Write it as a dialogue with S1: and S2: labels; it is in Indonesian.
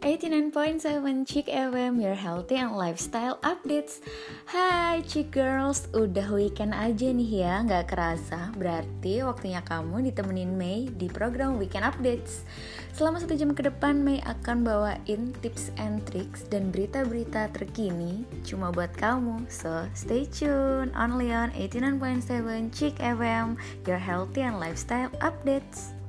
S1: 89.7 Chick FM Your Healthy and Lifestyle Updates. Hai Chick Girls, udah weekend aja nih ya, nggak kerasa. Berarti waktunya kamu ditemenin Mei di program Weekend Updates. Selama satu jam ke depan Mei akan bawain tips and tricks dan berita-berita terkini Cuma buat kamu, so stay tune Only on 89.7 Chick FM Your Healthy and Lifestyle Updates.